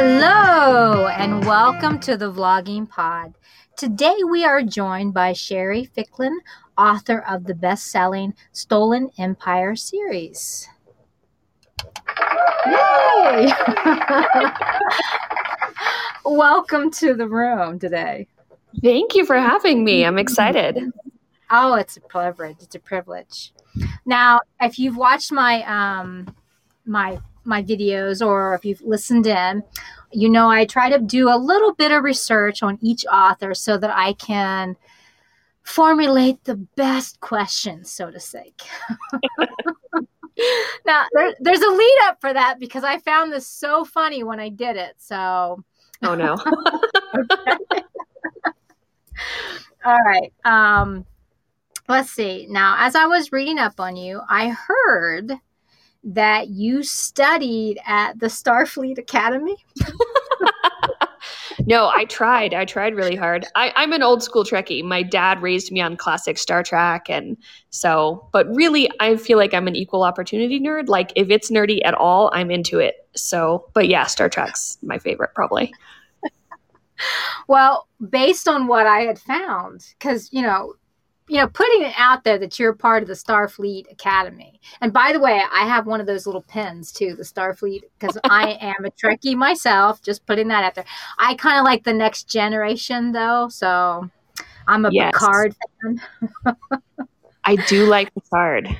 Hello, and welcome to the Vlogging Pod. Today we are joined by Sherry Ficklin, author of the best selling Stolen Empire series. Yay! welcome to the room today. Thank you for having me. I'm excited. Oh, it's a privilege. It's a privilege. Now, if you've watched my um my my videos or if you've listened in, you know I try to do a little bit of research on each author so that I can formulate the best questions, so to speak. now, there, there's a lead up for that because I found this so funny when I did it. So, oh no. All right. Um, let's see. Now, as I was reading up on you, I heard that you studied at the Starfleet Academy. no, I tried. I tried really hard. I, I'm an old school Trekkie. My dad raised me on classic Star Trek. And so, but really, I feel like I'm an equal opportunity nerd. Like, if it's nerdy at all, I'm into it. So, but yeah, Star Trek's my favorite, probably. well, based on what I had found, because, you know, you know, putting it out there that you're part of the Starfleet Academy. And by the way, I have one of those little pins too, the Starfleet, because I am a Trekkie myself. Just putting that out there. I kind of like the next generation though, so I'm a yes. Picard fan. I do like Picard.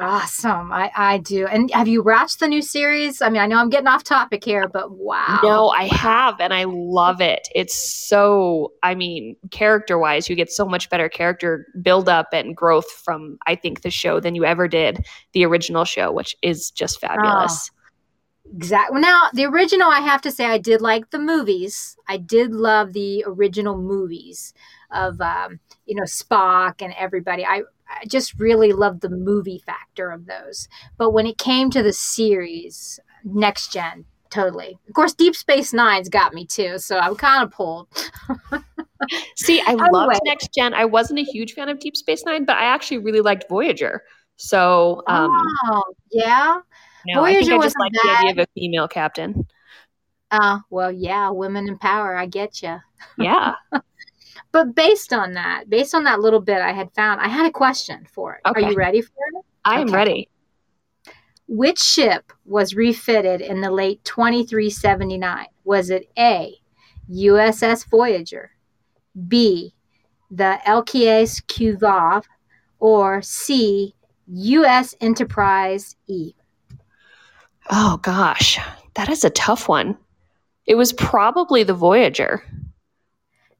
Awesome. I, I do. And have you watched the new series? I mean, I know I'm getting off topic here, but wow. No, I have, and I love it. It's so, I mean, character wise, you get so much better character build up and growth from, I think, the show than you ever did the original show, which is just fabulous. Ah. Oh, exactly. Now, the original, I have to say, I did like the movies. I did love the original movies of, um, you know, Spock and everybody. I, I just really loved the movie factor of those. But when it came to the series, next gen, totally. Of course, Deep Space Nine's got me too, so I'm kind of pulled. See, I anyway. loved Next Gen. I wasn't a huge fan of Deep Space Nine, but I actually really liked Voyager. So, um, oh, yeah. No, Voyager I think I just like the idea of a female captain. Uh, well, yeah, women in power. I get you. Yeah. But based on that, based on that little bit I had found, I had a question for it. Okay. Are you ready for it? I am okay. ready. Which ship was refitted in the late 2379? Was it A, USS Voyager, B, the LKS Kuvov, or C, US Enterprise E? Oh gosh, that is a tough one. It was probably the Voyager.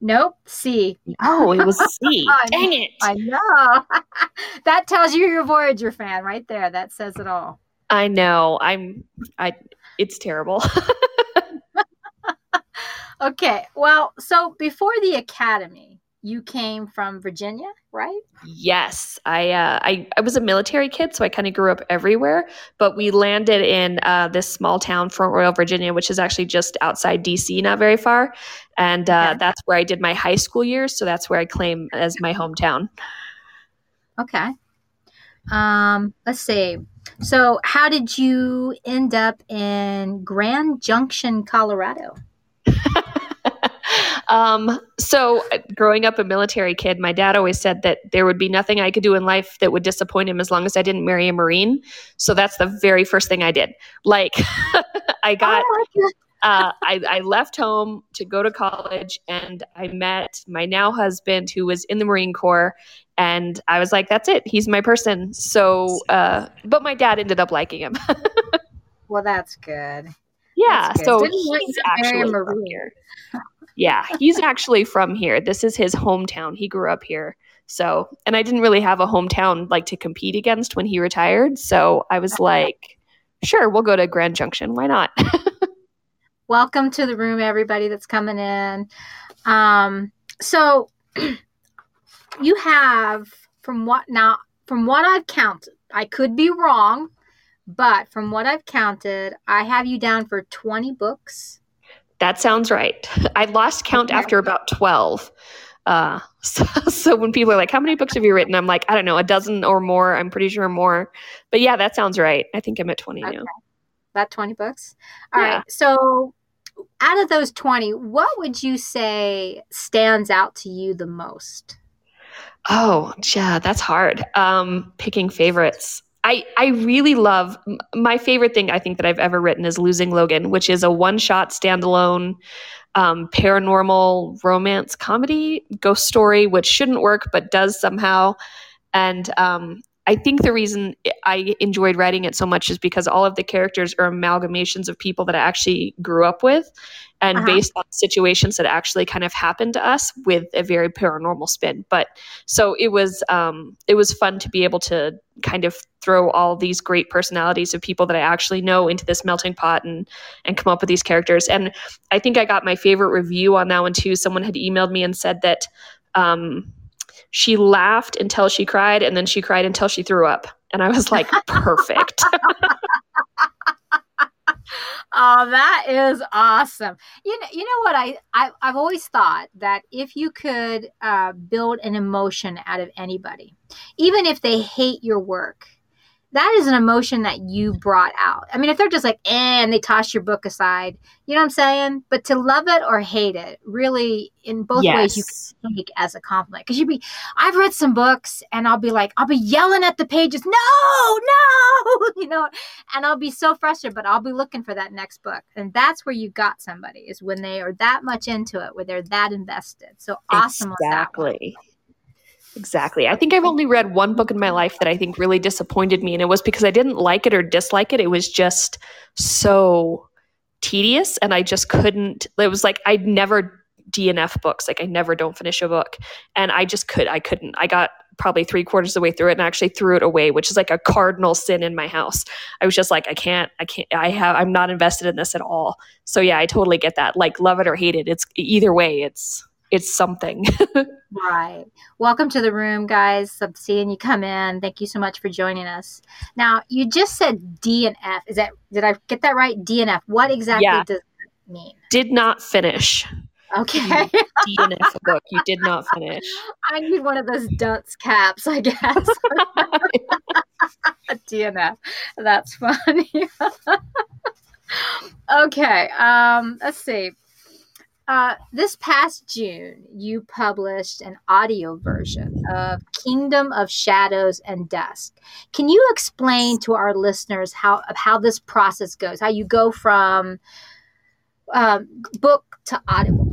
Nope, C. Oh, it was C. Dang it. I know. that tells you you're a Voyager fan right there. That says it all. I know. I'm I it's terrible. okay. Well, so before the academy, you came from Virginia, right? Yes, I uh, I I was a military kid, so I kind of grew up everywhere. But we landed in uh, this small town, Front Royal, Virginia, which is actually just outside DC, not very far, and uh, okay. that's where I did my high school years. So that's where I claim as my hometown. Okay. Um, let's see. So, how did you end up in Grand Junction, Colorado? Um, so, uh, growing up a military kid, my dad always said that there would be nothing I could do in life that would disappoint him as long as I didn't marry a Marine. So, that's the very first thing I did. Like, I got. Uh, I, I, left home to go to college and I met my now husband who was in the Marine Corps. And I was like, that's it. He's my person. So, uh, but my dad ended up liking him. well, that's good. Yeah. So he's actually from here. Yeah, he's actually from here. This is his hometown. He grew up here. So, and I didn't really have a hometown like to compete against when he retired. So I was like, sure, we'll go to Grand Junction. Why not? Welcome to the room, everybody that's coming in. Um, so you have from what now from what I've counted, I could be wrong, but from what I've counted, I have you down for 20 books that sounds right. I lost count after about 12. Uh, so, so, when people are like, How many books have you written? I'm like, I don't know, a dozen or more. I'm pretty sure more. But yeah, that sounds right. I think I'm at 20 okay. now. About 20 books. All yeah. right. So, out of those 20, what would you say stands out to you the most? Oh, yeah, that's hard. Um, picking favorites. I, I really love my favorite thing I think that I've ever written is Losing Logan, which is a one shot standalone um, paranormal romance comedy ghost story, which shouldn't work but does somehow. And um, I think the reason I enjoyed writing it so much is because all of the characters are amalgamations of people that I actually grew up with and uh-huh. based on situations that actually kind of happened to us with a very paranormal spin. But so it was um, it was fun to be able to kind of throw all these great personalities of people that I actually know into this melting pot and and come up with these characters. And I think I got my favorite review on that one too. Someone had emailed me and said that um, she laughed until she cried and then she cried until she threw up. And i was like perfect. Oh that is awesome. You know you know what? I, I i've always thought that if you could uh, build an emotion out of anybody even if they hate your work that is an emotion that you brought out. I mean, if they're just like, eh, and they toss your book aside, you know what I'm saying? But to love it or hate it, really, in both yes. ways, you can take as a compliment. Because you'd be, I've read some books and I'll be like, I'll be yelling at the pages, no, no, you know, and I'll be so frustrated, but I'll be looking for that next book. And that's where you got somebody, is when they are that much into it, where they're that invested. So awesome. Exactly. Exactly. I think I've only read one book in my life that I think really disappointed me, and it was because I didn't like it or dislike it. It was just so tedious, and I just couldn't. It was like I'd never DNF books. Like I never don't finish a book, and I just could. I couldn't. I got probably three quarters of the way through it and I actually threw it away, which is like a cardinal sin in my house. I was just like, I can't. I can't. I have. I'm not invested in this at all. So yeah, I totally get that. Like love it or hate it. It's either way. It's it's something. right. Welcome to the room, guys. I'm seeing you come in. Thank you so much for joining us. Now, you just said D and F. Is that did I get that right? D and F. What exactly yeah. does that mean? Did not finish. Okay. D and F book. You did not finish. I need one of those dunce caps, I guess. D and F. That's funny. okay. Um, let's see. Uh, this past June, you published an audio version of Kingdom of Shadows and Dust. Can you explain to our listeners how how this process goes? How you go from um, book to audible?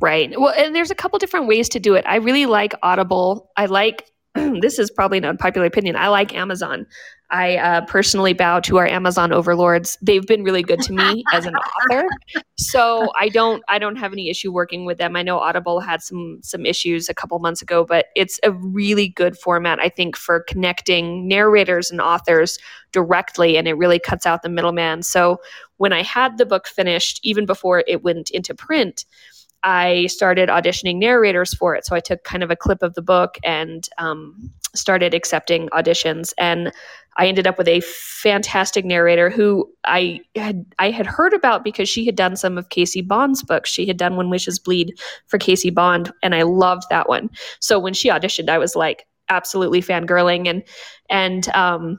Right. Well, and there's a couple different ways to do it. I really like Audible. I like this is probably an unpopular opinion. I like Amazon. I uh, personally bow to our Amazon overlords. They've been really good to me as an author, so I don't I don't have any issue working with them. I know Audible had some some issues a couple months ago, but it's a really good format I think for connecting narrators and authors directly, and it really cuts out the middleman. So when I had the book finished, even before it went into print. I started auditioning narrators for it. So I took kind of a clip of the book and um, started accepting auditions. And I ended up with a fantastic narrator who I had I had heard about because she had done some of Casey Bond's books. She had done When Wishes Bleed for Casey Bond, and I loved that one. So when she auditioned, I was like absolutely fangirling, and and um,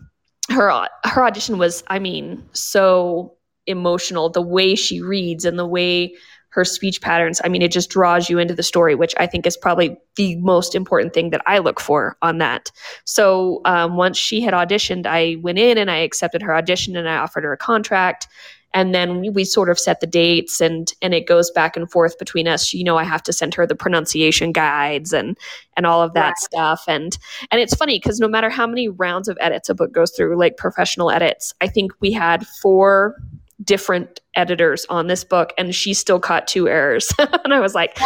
her her audition was, I mean, so emotional. The way she reads and the way her speech patterns. I mean, it just draws you into the story, which I think is probably the most important thing that I look for on that. So um, once she had auditioned, I went in and I accepted her audition and I offered her a contract. And then we sort of set the dates and and it goes back and forth between us. You know, I have to send her the pronunciation guides and and all of that right. stuff. And and it's funny because no matter how many rounds of edits a book goes through, like professional edits, I think we had four different editors on this book and she still caught two errors. And i was like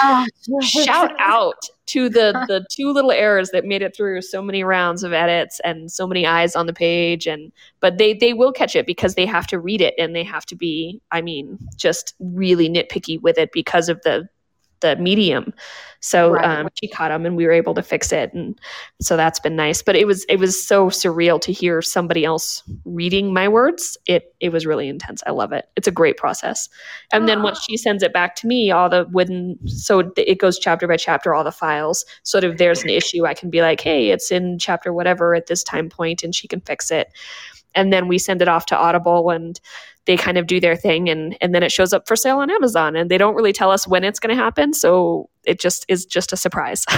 shout out to the the two little errors that made it through so many rounds of edits and so many eyes on the page. And but they they will catch it because they have to read it and they have to be i mean just really nitpicky with it because of the the medium. So right. um, she caught him, and we were able to fix it, and so that's been nice. But it was it was so surreal to hear somebody else reading my words. It it was really intense. I love it. It's a great process. And oh. then once she sends it back to me, all the when so it goes chapter by chapter, all the files. Sort of there's an issue, I can be like, hey, it's in chapter whatever at this time point, and she can fix it. And then we send it off to Audible and they kind of do their thing and and then it shows up for sale on Amazon and they don't really tell us when it's going to happen so it just is just a surprise.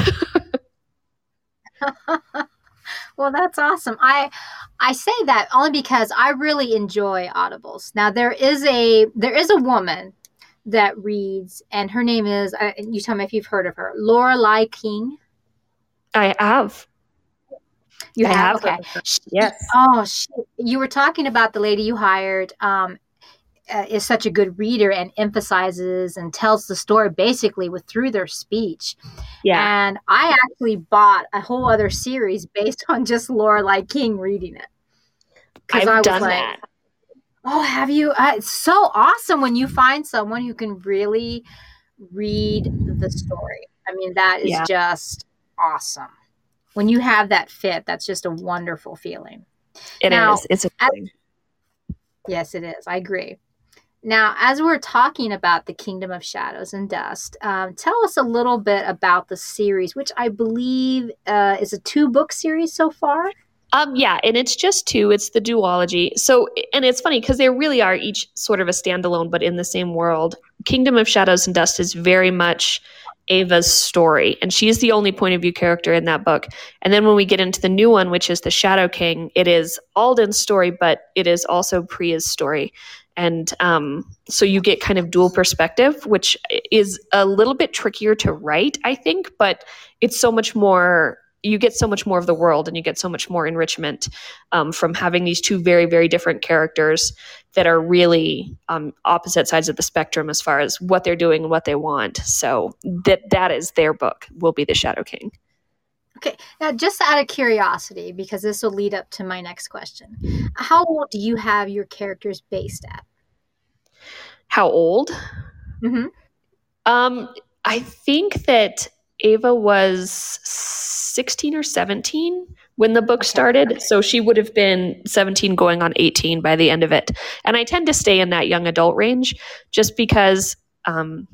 Well that's awesome. I i say that only because i really enjoy audibles. Now there is a there is a woman that reads and her name is uh, you tell me if you've heard of her lorelei king. I have. You I have, have okay. Yes. Oh, you were talking about the lady you hired. Um, uh, is such a good reader and emphasizes and tells the story basically with through their speech. Yeah. And I actually bought a whole other series based on just Lorelei King reading it. I've I was done like, that. Oh, have you? Uh, it's so awesome when you find someone who can really read the story. I mean, that is yeah. just awesome when you have that fit, that's just a wonderful feeling. It now, is. It's a as, yes, it is. I agree. Now, as we're talking about the Kingdom of Shadows and Dust, um, tell us a little bit about the series, which I believe uh, is a two book series so far. Um, yeah, and it's just two. It's the duology. So, and it's funny because they really are each sort of a standalone, but in the same world. Kingdom of Shadows and Dust is very much Ava's story, and she's the only point of view character in that book. And then when we get into the new one, which is the Shadow King, it is Alden's story, but it is also Priya's story. And um, so you get kind of dual perspective, which is a little bit trickier to write, I think, but it's so much more you get so much more of the world and you get so much more enrichment um, from having these two very very different characters that are really um, opposite sides of the spectrum as far as what they're doing and what they want. So that that is their book will be the shadow king okay now just out of curiosity because this will lead up to my next question how old do you have your characters based at how old mm-hmm. um i think that Ava was 16 or 17 when the book started. So she would have been 17 going on 18 by the end of it. And I tend to stay in that young adult range just because um,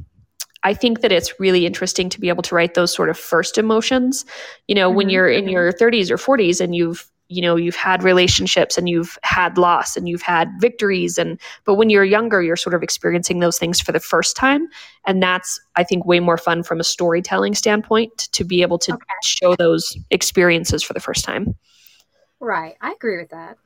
I think that it's really interesting to be able to write those sort of first emotions. You know, mm-hmm. when you're in your 30s or 40s and you've you know you've had relationships and you've had loss and you've had victories and but when you're younger you're sort of experiencing those things for the first time and that's i think way more fun from a storytelling standpoint to be able to okay. show those experiences for the first time right i agree with that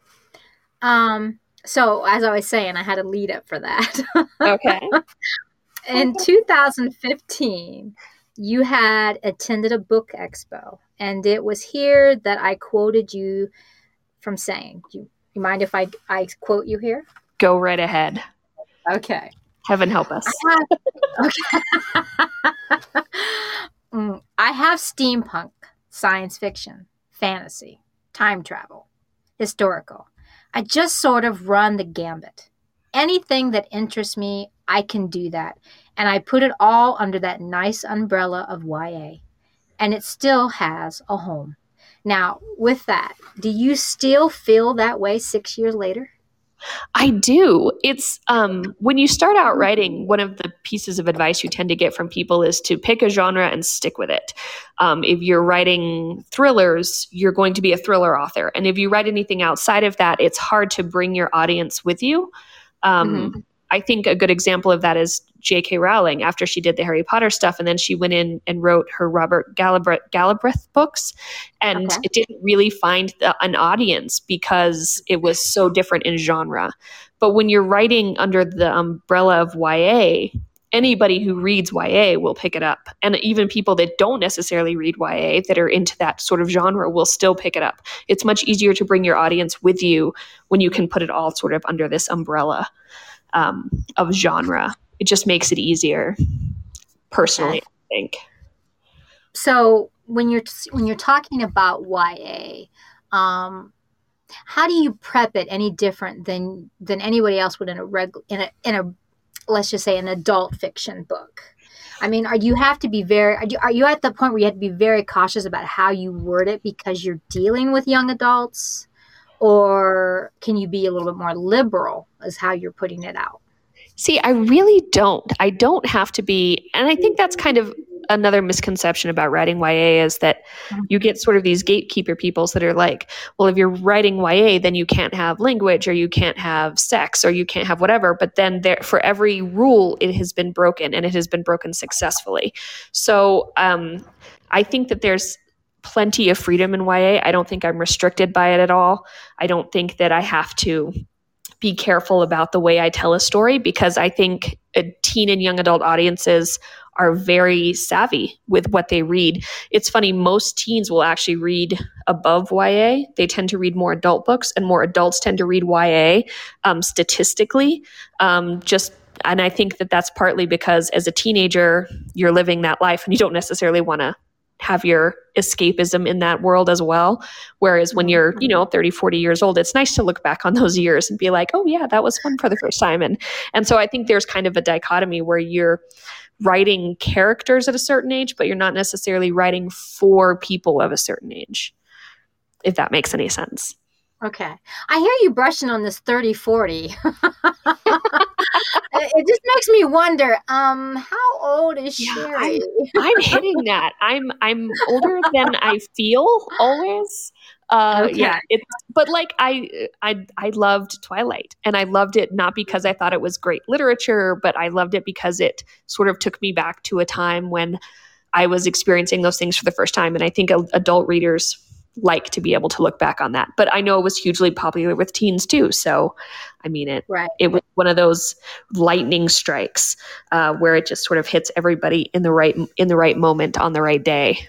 um so as i was saying i had a lead up for that okay in 2015 you had attended a book expo, and it was here that I quoted you from saying. Do you, you mind if I, I quote you here? Go right ahead. Okay. Heaven help us. I have, okay. mm, I have steampunk, science fiction, fantasy, time travel, historical. I just sort of run the gambit. Anything that interests me, I can do that and I put it all under that nice umbrella of YA. And it still has a home. Now, with that, do you still feel that way six years later? I do. It's um, when you start out writing, one of the pieces of advice you tend to get from people is to pick a genre and stick with it. Um, if you're writing thrillers, you're going to be a thriller author. And if you write anything outside of that, it's hard to bring your audience with you. Um, mm-hmm. I think a good example of that is J.K. Rowling after she did the Harry Potter stuff, and then she went in and wrote her Robert Galbraith, Galbraith books, and okay. it didn't really find the, an audience because it was so different in genre. But when you're writing under the umbrella of YA, anybody who reads YA will pick it up. And even people that don't necessarily read YA that are into that sort of genre will still pick it up. It's much easier to bring your audience with you when you can put it all sort of under this umbrella um, of genre. It just makes it easier, personally. I think. So when you're when you're talking about YA, um, how do you prep it any different than than anybody else would in a reg in a in a let's just say an adult fiction book? I mean, are you have to be very are you, are you at the point where you have to be very cautious about how you word it because you're dealing with young adults? or can you be a little bit more liberal as how you're putting it out See, I really don't. I don't have to be, and I think that's kind of another misconception about writing YA is that mm-hmm. you get sort of these gatekeeper peoples that are like, well, if you're writing YA, then you can't have language or you can't have sex or you can't have whatever. But then there, for every rule, it has been broken and it has been broken successfully. So um, I think that there's plenty of freedom in YA. I don't think I'm restricted by it at all. I don't think that I have to be careful about the way I tell a story because I think teen and young adult audiences are very savvy with what they read. It's funny, most teens will actually read above YA. They tend to read more adult books, and more adults tend to read YA um, statistically. Um, just and I think that that's partly because as a teenager, you're living that life and you don't necessarily want to have your escapism in that world as well whereas when you're you know 30 40 years old it's nice to look back on those years and be like oh yeah that was fun for the first time and and so i think there's kind of a dichotomy where you're writing characters at a certain age but you're not necessarily writing for people of a certain age if that makes any sense Okay. I hear you brushing on this 30 40. it just makes me wonder, um, how old is yeah, Sherry? I'm, I'm hitting that. I'm I'm older than I feel always. Uh okay. yeah, it's but like I I I loved Twilight and I loved it not because I thought it was great literature, but I loved it because it sort of took me back to a time when I was experiencing those things for the first time and I think adult readers like to be able to look back on that. But I know it was hugely popular with teens too. So, I mean, it right. it was one of those lightning strikes uh, where it just sort of hits everybody in the right in the right moment on the right day.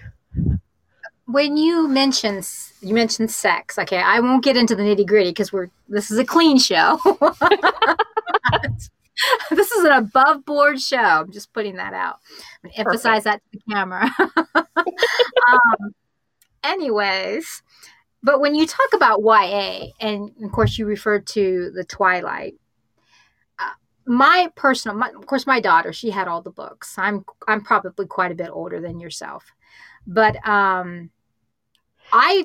When you mention you mentioned sex, okay, I won't get into the nitty gritty because we're this is a clean show. this is an above board show. I'm just putting that out. emphasize that to the camera. um, anyways, but when you talk about YA, and of course you referred to the Twilight, uh, my personal, my, of course, my daughter, she had all the books. I'm I'm probably quite a bit older than yourself, but um, I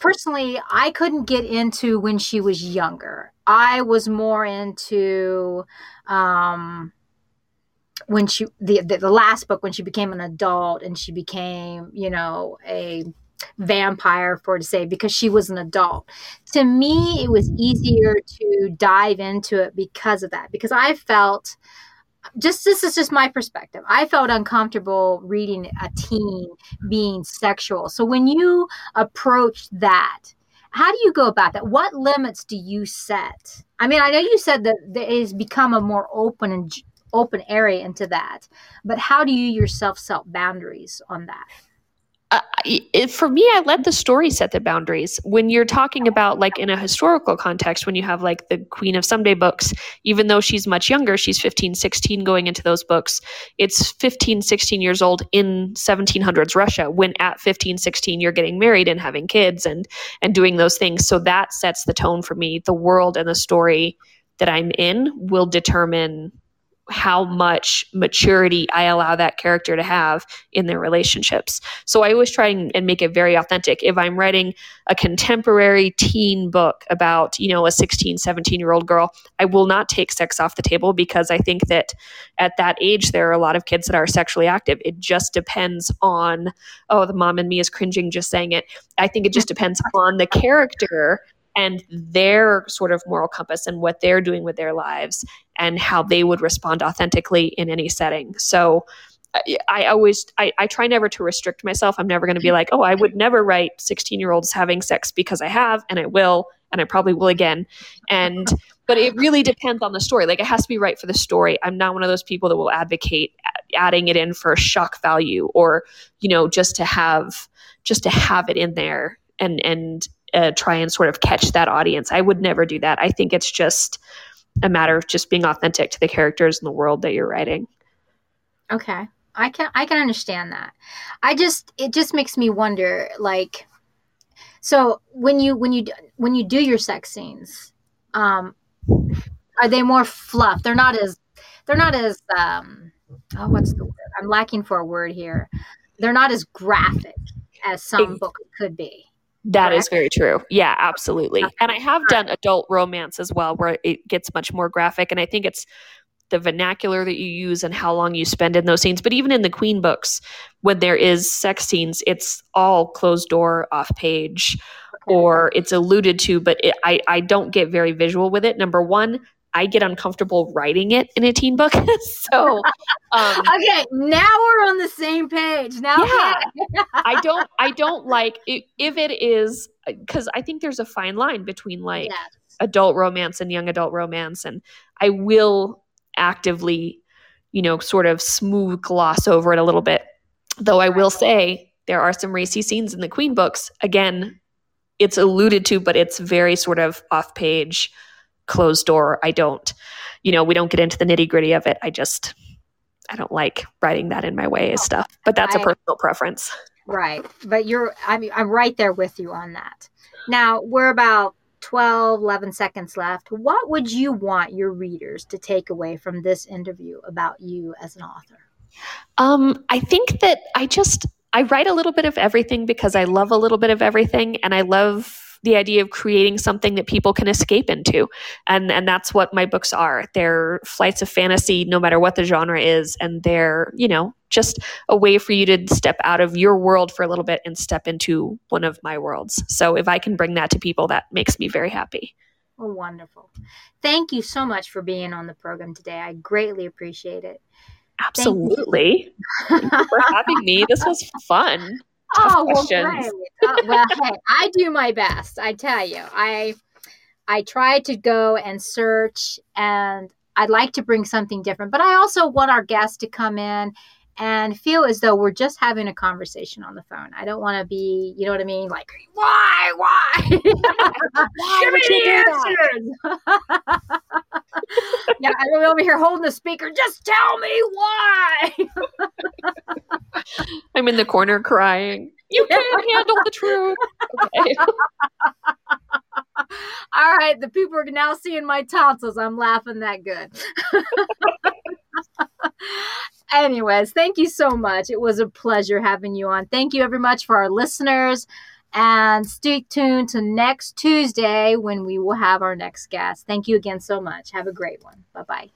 personally I couldn't get into when she was younger. I was more into um, when she the, the, the last book when she became an adult and she became you know a vampire for to say because she was an adult. To me, it was easier to dive into it because of that. Because I felt just this is just my perspective. I felt uncomfortable reading a teen being sexual. So when you approach that, how do you go about that? What limits do you set? I mean, I know you said that it has become a more open and open area into that, but how do you yourself set boundaries on that? Uh, it, for me, I let the story set the boundaries. When you're talking about like in a historical context, when you have like the Queen of Someday books, even though she's much younger, she's 15, 16 going into those books. It's 15, 16 years old in 1700s Russia when at 15, 16 you're getting married and having kids and and doing those things. So that sets the tone for me. The world and the story that I'm in will determine how much maturity I allow that character to have in their relationships. So I always try and make it very authentic. If I'm writing a contemporary teen book about, you know, a 16, 17 year old girl, I will not take sex off the table because I think that at that age, there are a lot of kids that are sexually active. It just depends on, oh, the mom and me is cringing just saying it. I think it just depends on the character and their sort of moral compass and what they're doing with their lives and how they would respond authentically in any setting. So I, I always I, I try never to restrict myself. I'm never going to be like, oh, I would never write 16 year olds having sex because I have and I will and I probably will again. And but it really depends on the story. Like it has to be right for the story. I'm not one of those people that will advocate adding it in for shock value or you know just to have just to have it in there and and uh, try and sort of catch that audience. I would never do that. I think it's just a matter of just being authentic to the characters and the world that you're writing. Okay. I can I can understand that. I just it just makes me wonder like so when you when you when you do your sex scenes um are they more fluff? They're not as they're not as um oh what's the word? I'm lacking for a word here. They're not as graphic as some books could be. That Correct? is very true. Yeah, absolutely. And I have done adult romance as well where it gets much more graphic and I think it's the vernacular that you use and how long you spend in those scenes. But even in the Queen books, when there is sex scenes, it's all closed door, off page, okay. or it's alluded to, but it, I, I don't get very visual with it. Number one, I get uncomfortable writing it in a teen book. so, um, okay, now we're on the same page. Now, yeah, I don't, I don't like if it is because I think there's a fine line between like yes. adult romance and young adult romance, and I will actively, you know, sort of smooth gloss over it a little bit. Though I will say there are some racy scenes in the Queen books. Again, it's alluded to, but it's very sort of off page, closed door. I don't, you know, we don't get into the nitty gritty of it. I just, I don't like writing that in my YA stuff, but that's a personal preference. Right. But you're, I mean, I'm right there with you on that. Now, we're about 12, 11 seconds left. What would you want your readers to take away from this interview about you as an author? Um, I think that I just I write a little bit of everything because I love a little bit of everything and I love the idea of creating something that people can escape into. And and that's what my books are. They're flights of fantasy no matter what the genre is and they're, you know, just a way for you to step out of your world for a little bit and step into one of my worlds. So if I can bring that to people, that makes me very happy. Oh, wonderful. Thank you so much for being on the program today. I greatly appreciate it. Absolutely. Thank you, Thank you for having me. This was fun. Oh, well, great. Uh, well, hey, I do my best. I tell you, I I try to go and search and I'd like to bring something different, but I also want our guests to come in and feel as though we're just having a conversation on the phone. I don't want to be, you know what I mean? Like, why, why? why Give me the answers. yeah, I'm over here holding the speaker. Just tell me why. I'm in the corner crying. You can't handle the truth. Okay. All right, the people are now seeing my tonsils. I'm laughing that good. Anyways, thank you so much. It was a pleasure having you on. Thank you very much for our listeners. And stay tuned to next Tuesday when we will have our next guest. Thank you again so much. Have a great one. Bye bye.